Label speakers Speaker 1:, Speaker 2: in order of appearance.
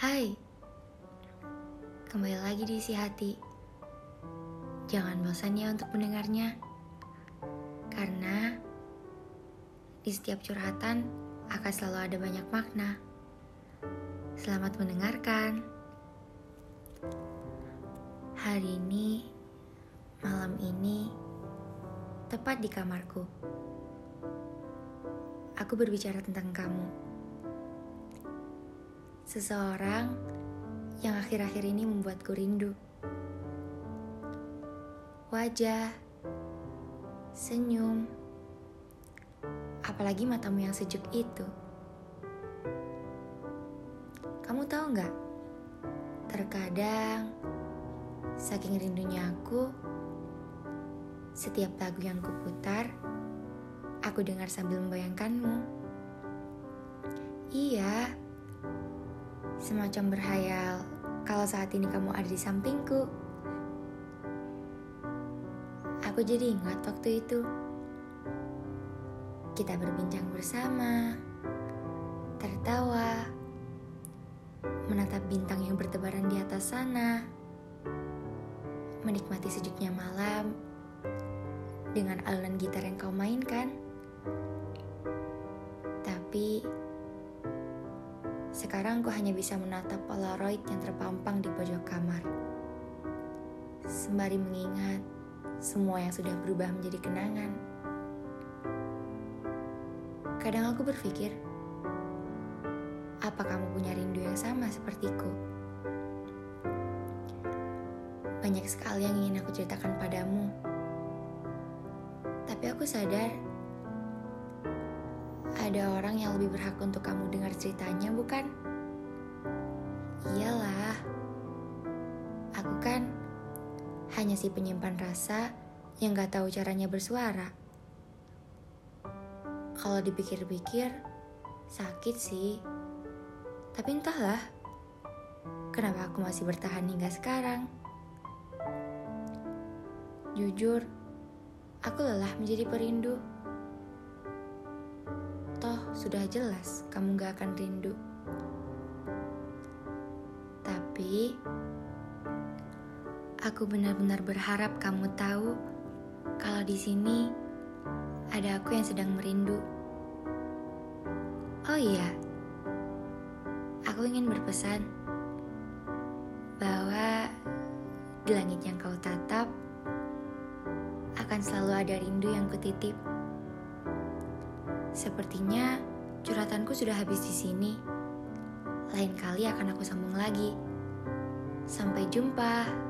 Speaker 1: Hai, kembali lagi di isi hati. Jangan bosan ya untuk mendengarnya, karena di setiap curhatan akan selalu ada banyak makna. Selamat mendengarkan. Hari ini, malam ini, tepat di kamarku, aku berbicara tentang kamu. Seseorang yang akhir-akhir ini membuatku rindu. Wajah, senyum, apalagi matamu yang sejuk itu. Kamu tahu nggak? Terkadang, saking rindunya aku, setiap lagu yang kuputar, aku dengar sambil membayangkanmu. Semacam berhayal kalau saat ini kamu ada di sampingku. Aku jadi ingat waktu itu. Kita berbincang bersama, tertawa, menatap bintang yang bertebaran di atas sana, menikmati sejuknya malam dengan alunan gitar yang kau mainkan. Tapi sekarang aku hanya bisa menatap Polaroid yang terpampang di pojok kamar. Sembari mengingat semua yang sudah berubah menjadi kenangan. Kadang aku berpikir, apa kamu punya rindu yang sama sepertiku? Banyak sekali yang ingin aku ceritakan padamu. Tapi aku sadar, ada orang yang lebih berhak untuk kamu dengar ceritanya, bukan? Iyalah, aku kan hanya si penyimpan rasa yang gak tahu caranya bersuara. Kalau dipikir-pikir, sakit sih. Tapi entahlah, kenapa aku masih bertahan hingga sekarang. Jujur, aku lelah menjadi perindu. Sudah jelas kamu gak akan rindu. Tapi, aku benar-benar berharap kamu tahu kalau di sini ada aku yang sedang merindu. Oh iya, aku ingin berpesan bahwa di langit yang kau tatap akan selalu ada rindu yang kutitip. Sepertinya curhatanku sudah habis di sini. Lain kali akan aku sambung lagi. Sampai jumpa.